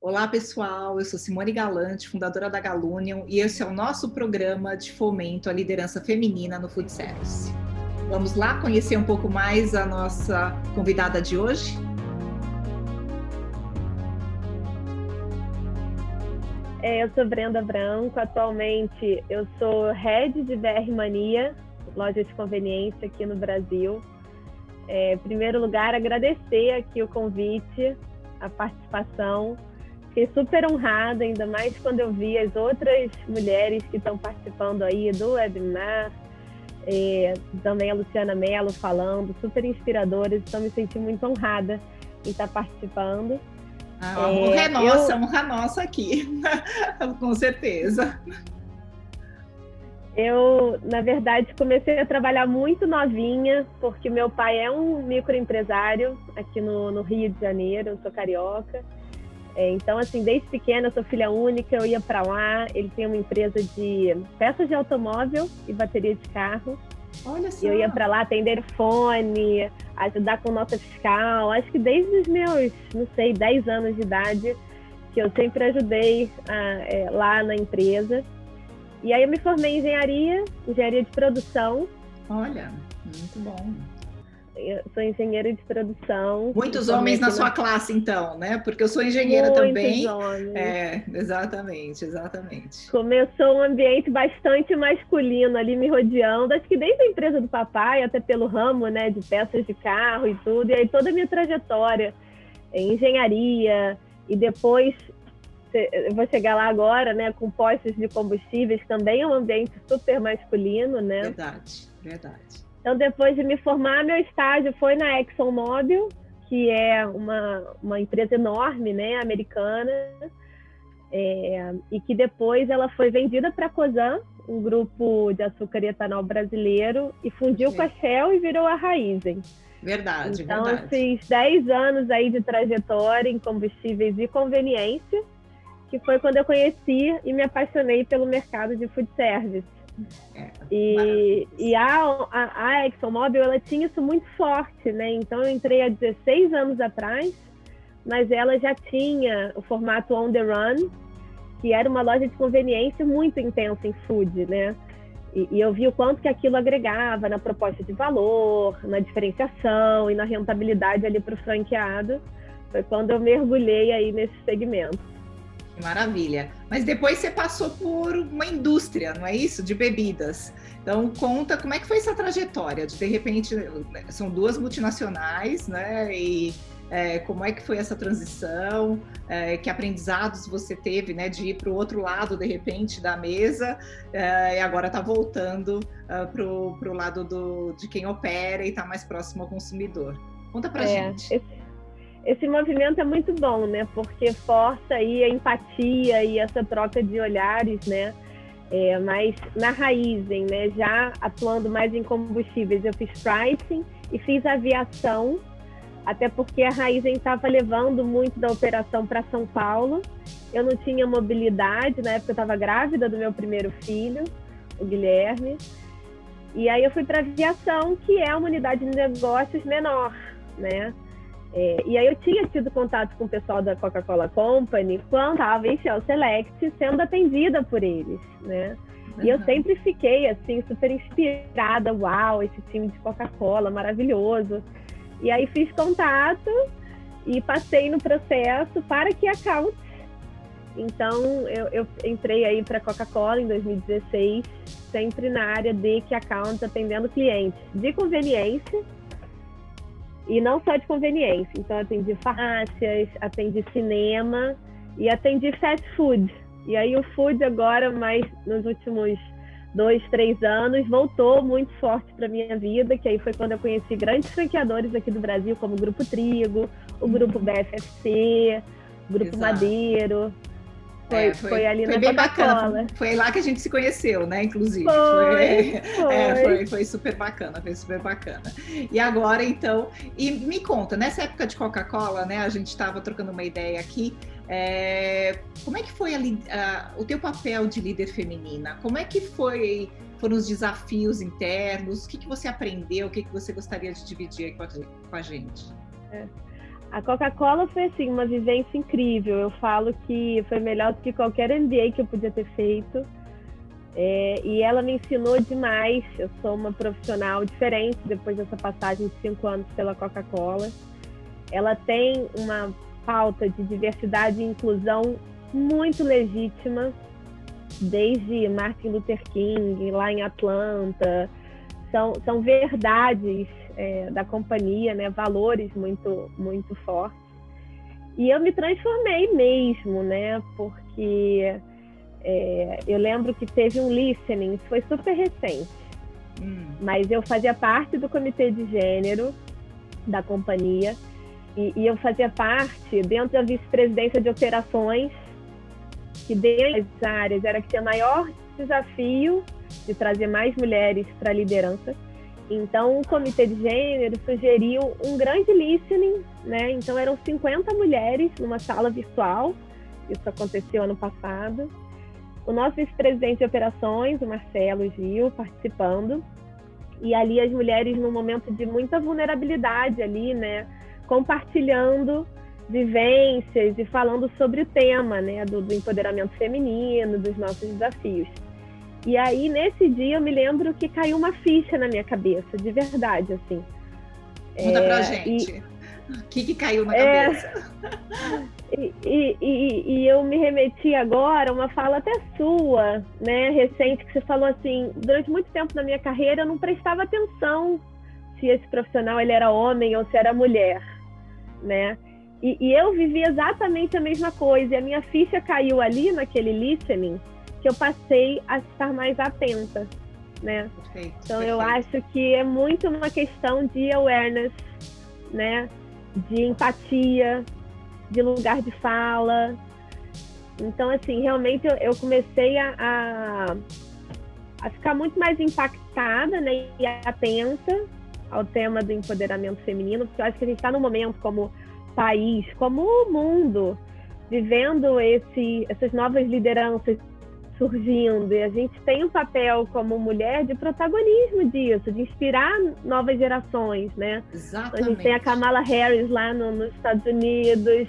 Olá, pessoal. Eu sou Simone Galante, fundadora da Galunion, e esse é o nosso programa de fomento à liderança feminina no food service. Vamos lá conhecer um pouco mais a nossa convidada de hoje? É, eu sou Brenda Branco. Atualmente, eu sou head de BR Mania, loja de conveniência aqui no Brasil. É, em primeiro lugar, agradecer aqui o convite, a participação fiquei super honrada, ainda mais quando eu vi as outras mulheres que estão participando aí do webinar, é, também a Luciana Mello falando, super inspiradoras, então me senti muito honrada em estar participando. Ah, a honra é, é nossa, eu... honra nossa aqui, com certeza. Eu, na verdade, comecei a trabalhar muito novinha, porque meu pai é um microempresário aqui no, no Rio de Janeiro, eu sou carioca. É, então, assim, desde pequena, eu sou filha única, eu ia para lá. Ele tem uma empresa de peças de automóvel e bateria de carro. Olha só. E eu ia para lá atender fone, ajudar com nota fiscal. Acho que desde os meus, não sei, 10 anos de idade, que eu sempre ajudei a, é, lá na empresa. E aí eu me formei em engenharia, engenharia de produção. Olha, muito bom eu sou engenheira de produção. Muitos homens na sua classe, então, né? Porque eu sou engenheira Muitos também. Homens. É, exatamente, exatamente. Começou um ambiente bastante masculino ali me rodeando, acho que desde a empresa do papai, até pelo ramo, né, de peças de carro e tudo, e aí toda a minha trajetória em engenharia, e depois eu vou chegar lá agora, né, com postos de combustíveis, também é um ambiente super masculino, né? Verdade, verdade. Então, depois de me formar, meu estágio foi na ExxonMobil, que é uma, uma empresa enorme, né, americana, é, e que depois ela foi vendida para a Cosan, um grupo de açúcar e etanol brasileiro, e fundiu Sim. com a Shell e virou a Raizen. Verdade, então, verdade. fiz 10 anos aí de trajetória em combustíveis e conveniência, que foi quando eu conheci e me apaixonei pelo mercado de food service. É, e, e a, a, a ExxonMobil, ela tinha isso muito forte, né? Então, eu entrei há 16 anos atrás, mas ela já tinha o formato on the run, que era uma loja de conveniência muito intensa em food, né? E, e, eu vi o quanto que aquilo agregava na proposta de valor, na diferenciação e na rentabilidade ali para o franqueado. Foi quando eu mergulhei aí nesse segmento. Que maravilha. Mas depois você passou por uma indústria, não é isso? De bebidas. Então conta como é que foi essa trajetória de de repente são duas multinacionais, né? E é, como é que foi essa transição? É, que aprendizados você teve, né? De ir para o outro lado de repente da mesa é, e agora está voltando uh, para o lado do, de quem opera e está mais próximo ao consumidor. Conta para é, gente. Esse esse movimento é muito bom, né? Porque força aí a empatia e essa troca de olhares, né? É, mas na Raizen, né? Já atuando mais em combustíveis, eu fiz pricing e fiz aviação, até porque a Raizen estava levando muito da operação para São Paulo. Eu não tinha mobilidade, na época eu estava grávida do meu primeiro filho, o Guilherme. E aí eu fui para aviação, que é uma unidade de negócios menor, né? É, e aí eu tinha tido contato com o pessoal da Coca-Cola Company quando estava em Shell Select sendo atendida por eles, né? Uhum. E eu sempre fiquei assim super inspirada, uau, esse time de Coca-Cola maravilhoso. E aí fiz contato e passei no processo para que account. Então eu, eu entrei aí para Coca-Cola em 2016, sempre na área de que account atendendo clientes de conveniência e não só de conveniência. Então, atendi farmácias, atendi cinema e atendi fast food. E aí, o food, agora, mais nos últimos dois, três anos, voltou muito forte para minha vida, que aí foi quando eu conheci grandes franqueadores aqui do Brasil, como o Grupo Trigo, o uhum. Grupo BFFC, o Grupo Exato. Madeiro. Foi, é, foi, foi, ali foi na bem bacana. Foi lá que a gente se conheceu, né? Inclusive. Foi, foi. É, foi, foi super bacana, foi super bacana. E agora, então, e me conta, nessa época de Coca-Cola, né? A gente estava trocando uma ideia aqui. É, como é que foi a, a, o teu papel de líder feminina? Como é que foi, foram os desafios internos? O que, que você aprendeu? O que, que você gostaria de dividir com a, com a gente? É. A Coca-Cola foi assim uma vivência incrível. Eu falo que foi melhor do que qualquer MBA que eu podia ter feito. É, e ela me ensinou demais. Eu sou uma profissional diferente depois dessa passagem de cinco anos pela Coca-Cola. Ela tem uma pauta de diversidade e inclusão muito legítima, desde Martin Luther King, lá em Atlanta. São, são verdades é, da companhia, né? valores muito, muito fortes. E eu me transformei mesmo, né? Porque é, eu lembro que teve um listening, isso foi super recente, hum. mas eu fazia parte do comitê de gênero da companhia e, e eu fazia parte dentro da vice-presidência de operações, que dentro das áreas era que tinha maior desafio de trazer mais mulheres para a liderança. Então, o Comitê de Gênero sugeriu um grande listening, né? Então, eram 50 mulheres numa sala virtual. Isso aconteceu ano passado. O nosso vice-presidente de operações, o Marcelo Gil, participando. E ali as mulheres num momento de muita vulnerabilidade ali, né? Compartilhando vivências e falando sobre o tema, né? do, do empoderamento feminino, dos nossos desafios. E aí, nesse dia, eu me lembro que caiu uma ficha na minha cabeça, de verdade, assim. Conta é, pra gente. E... O que, que caiu na é... cabeça? E, e, e, e, eu me remeti agora a uma fala até sua, né, recente, que você falou assim, durante muito tempo na minha carreira eu não prestava atenção se esse profissional ele era homem ou se era mulher, né? E, e eu vivi exatamente a mesma coisa, e a minha ficha caiu ali naquele listening, que eu passei a estar mais atenta, né? Perfeito, então perfeito. eu acho que é muito uma questão de awareness, né? De empatia, de lugar de fala. Então, assim, realmente eu, eu comecei a, a, a, ficar muito mais impactada né, e atenta ao tema do empoderamento feminino, porque eu acho que a gente está num momento como país, como o mundo, vivendo esse, essas novas lideranças surgindo e a gente tem um papel como mulher de protagonismo disso, de inspirar novas gerações, né? Exatamente. A gente tem a Kamala Harris lá no, nos Estados Unidos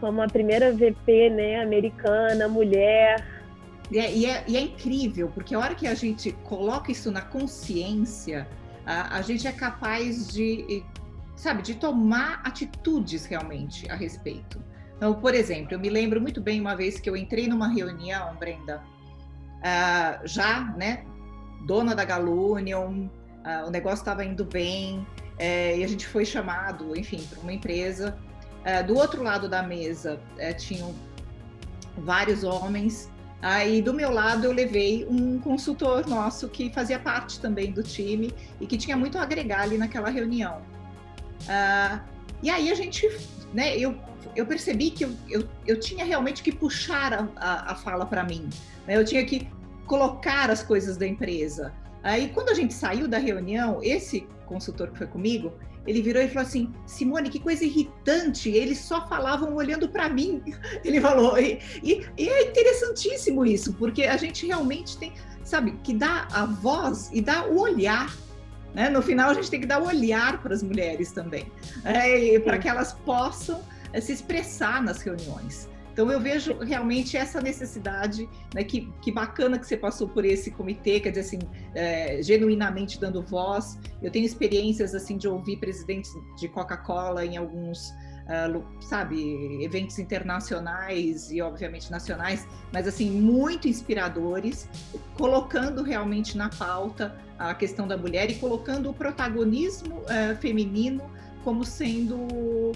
como a primeira VP, né, americana, mulher. E é, e, é, e é, incrível, porque a hora que a gente coloca isso na consciência, a, a gente é capaz de, sabe, de tomar atitudes realmente a respeito. Então, por exemplo, eu me lembro muito bem uma vez que eu entrei numa reunião, Brenda, uh, já, né, dona da Galunion, uh, o negócio estava indo bem, uh, e a gente foi chamado, enfim, para uma empresa. Ah, do outro lado da mesa eh, tinham vários homens, Aí do meu lado eu levei um consultor nosso que fazia parte também do time e que tinha muito a agregar ali naquela reunião. Uh, e aí a gente, né, eu eu percebi que eu, eu, eu tinha realmente que puxar a, a, a fala para mim. Né? Eu tinha que colocar as coisas da empresa. Aí, quando a gente saiu da reunião, esse consultor que foi comigo, ele virou e falou assim: Simone, que coisa irritante, eles só falavam olhando para mim. Ele falou, e, e, e, é interessantíssimo isso, porque a gente realmente tem, sabe, que dá a voz e dá o olhar. Né? No final, a gente tem que dar o olhar para as mulheres também, é, para que elas possam se expressar nas reuniões. Então eu vejo realmente essa necessidade, né, que, que bacana que você passou por esse comitê, quer dizer assim, é, genuinamente dando voz. Eu tenho experiências assim de ouvir presidentes de Coca-Cola em alguns Uh, sabe, eventos internacionais e obviamente nacionais, mas assim muito inspiradores, colocando realmente na pauta a questão da mulher e colocando o protagonismo uh, feminino como sendo uh,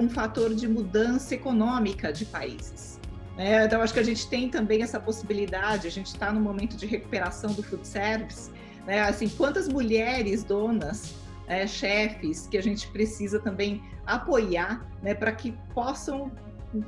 um fator de mudança econômica de países. É, então, acho que a gente tem também essa possibilidade, a gente está no momento de recuperação do food service, né? assim, quantas mulheres donas, é, chefes, que a gente precisa também apoiar né, para que possam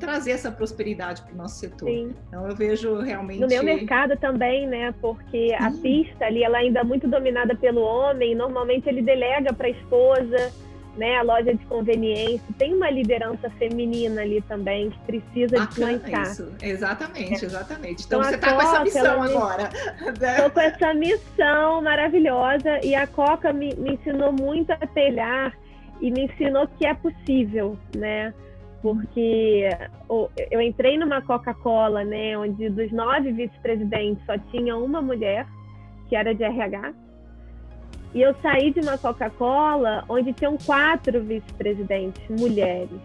trazer essa prosperidade para o nosso setor. Sim. Então eu vejo realmente no meu mercado também, né? Porque Sim. a pista ali ela ainda é muito dominada pelo homem. Normalmente ele delega para a esposa né, a loja de conveniência, tem uma liderança feminina ali também que precisa Bacana de Isso. Exatamente, é. exatamente. Então, então você está com essa missão agora. Estou com essa missão maravilhosa e a Coca me, me ensinou muito a telhar e me ensinou que é possível, né? Porque eu entrei numa Coca-Cola, né, onde dos nove vice-presidentes só tinha uma mulher, que era de RH, e eu saí de uma Coca-Cola onde tinham quatro vice-presidentes mulheres.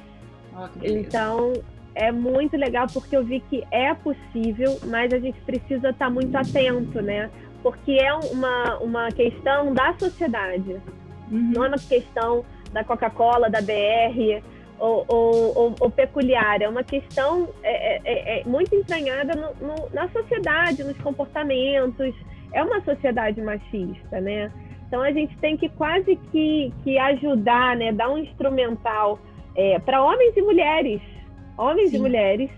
Oh, então, é muito legal porque eu vi que é possível, mas a gente precisa estar muito atento, né? Porque é uma, uma questão da sociedade, uhum. não é uma questão da Coca-Cola, da BR ou, ou, ou, ou, peculiar, é uma questão é, é, é, é muito entranhada no, no, na sociedade, nos comportamentos. É uma sociedade machista, né? Então a gente tem que quase que, que ajudar, né? Dar um instrumental é, para homens e mulheres, homens Sim. e mulheres,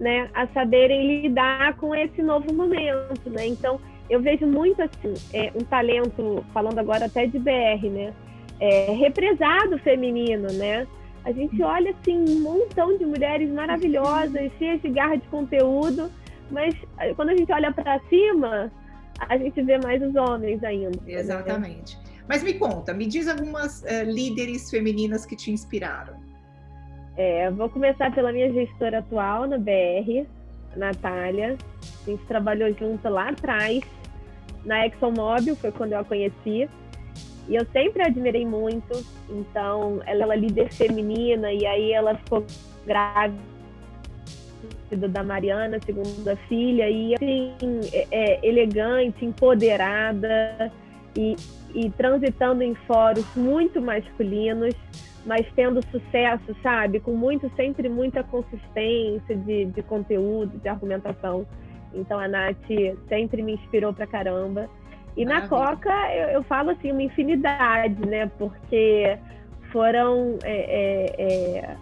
né? A saberem lidar com esse novo momento, né? Então eu vejo muito assim é, um talento, falando agora até de BR, né? É, represado feminino, né? A gente olha assim um montão de mulheres maravilhosas, cheias de garra de conteúdo, mas eh, quando a gente olha para cima, a gente vê mais os homens ainda. Exatamente. Né? Mas me conta, me diz algumas uh, líderes femininas que te inspiraram. É, vou começar pela minha gestora atual na BR, Natália. A gente trabalhou junto lá atrás, na ExxonMobil, foi quando eu a conheci. E eu sempre admirei muito. Então, ela é líder feminina, e aí ela ficou grávida da Mariana, segunda filha, e assim, é, é, elegante, empoderada e, e transitando em fóruns muito masculinos, mas tendo sucesso, sabe? Com muito, sempre muita consistência de, de conteúdo, de argumentação. Então a Nath sempre me inspirou pra caramba. E Maravilha. na Coca eu, eu, falo assim uma infinidade, né? Porque foram é, é, é,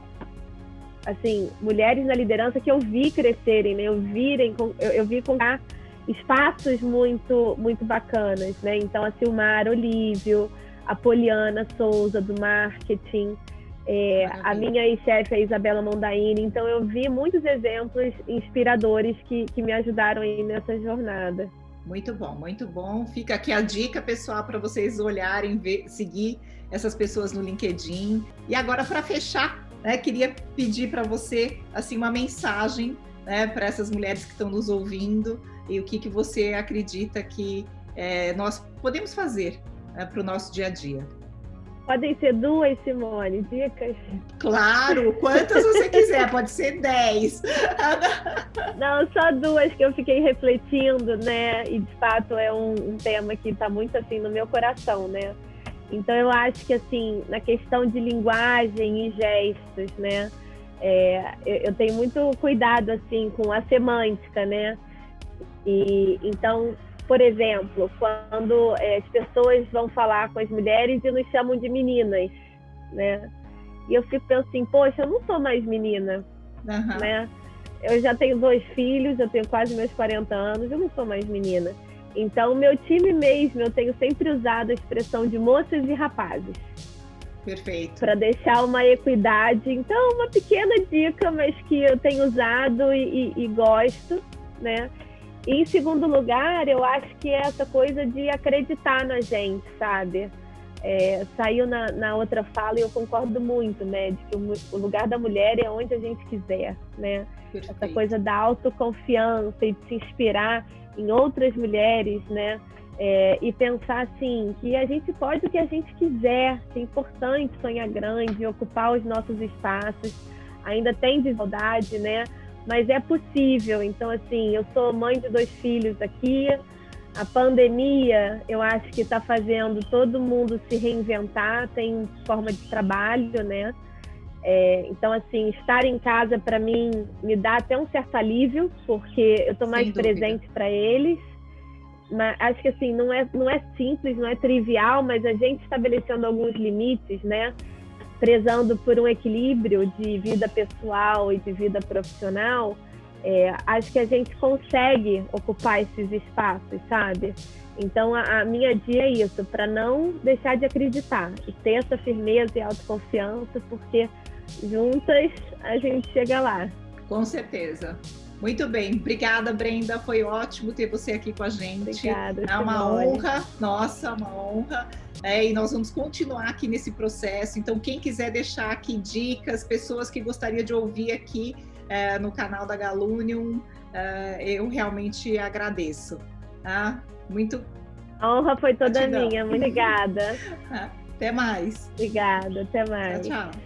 assim mulheres na liderança que eu vi crescerem, né? Eu virem, eu, eu vi com espaços muito muito bacanas, né? Então a Silmar Olívio, a Poliana Souza do marketing, é, a minha chefe a Isabela Mondaini. Então eu vi muitos exemplos inspiradores que, que me ajudaram aí nessa jornada. Muito bom, muito bom. Fica aqui a dica, pessoal, para vocês olharem, ver, seguir essas pessoas no LinkedIn. E agora, para fechar, né, queria pedir para você assim uma mensagem né, para essas mulheres que estão nos ouvindo e o que, que você acredita que é, nós podemos fazer né, para o nosso dia a dia. Podem ser duas, Simone, dicas? Claro, quantas você quiser, pode ser dez. Não, só duas que eu fiquei refletindo, né? E de fato é um, um tema que está muito assim no meu coração, né? Então eu acho que assim, na questão de linguagem e gestos, né? É, eu, eu tenho muito cuidado assim com a semântica, né? E então por exemplo, quando é, as pessoas vão falar com as mulheres e nos chamam de meninas, né? E eu fico pensando assim, poxa, eu não sou mais menina, uhum. né? Eu já tenho dois filhos, eu tenho quase meus 40 anos, eu não sou mais menina. Então, meu time mesmo, eu tenho sempre usado a expressão de moças e rapazes. Perfeito. Para deixar uma equidade. Então, uma pequena dica, mas que eu tenho usado e, e, e gosto, né? E em segundo lugar, eu acho que é essa coisa de acreditar na gente, sabe? É, saiu na, na, outra fala e eu concordo muito, né? De que o, o, lugar da mulher é onde a gente quiser, né? Perfeito. Essa coisa da autoconfiança e de se inspirar em outras mulheres, né? É, e pensar assim que a gente pode o que a gente quiser, que é importante sonhar grande, ocupar os nossos espaços. Ainda tem desigualdade, né? mas é possível. Então, assim, eu sou mãe de dois filhos aqui. A pandemia, eu acho que está fazendo todo mundo se reinventar, tem forma de trabalho, né? É, então, assim, estar em casa para mim me dá até um certo alívio, porque eu estou mais presente para eles. Mas acho que assim não é não é simples, não é trivial, mas a gente estabelecendo alguns limites, né? prezando por um equilíbrio de vida pessoal e de vida profissional, é, acho que a gente consegue ocupar esses espaços, sabe? Então, a, a minha dia é isso, para não deixar de acreditar e ter essa firmeza e autoconfiança, porque juntas a gente chega lá. Com certeza. Muito bem, obrigada, Brenda. Foi ótimo ter você aqui com a gente. Obrigada. É uma honra, nossa, uma honra. É, e nós vamos continuar aqui nesse processo. Então, quem quiser deixar aqui dicas, pessoas que gostaria de ouvir aqui é, no canal da Galunium, é, eu realmente agradeço. Tá? Muito. A honra foi toda minha. Muito obrigada. Até mais. Obrigada, até mais. Tchau, tchau.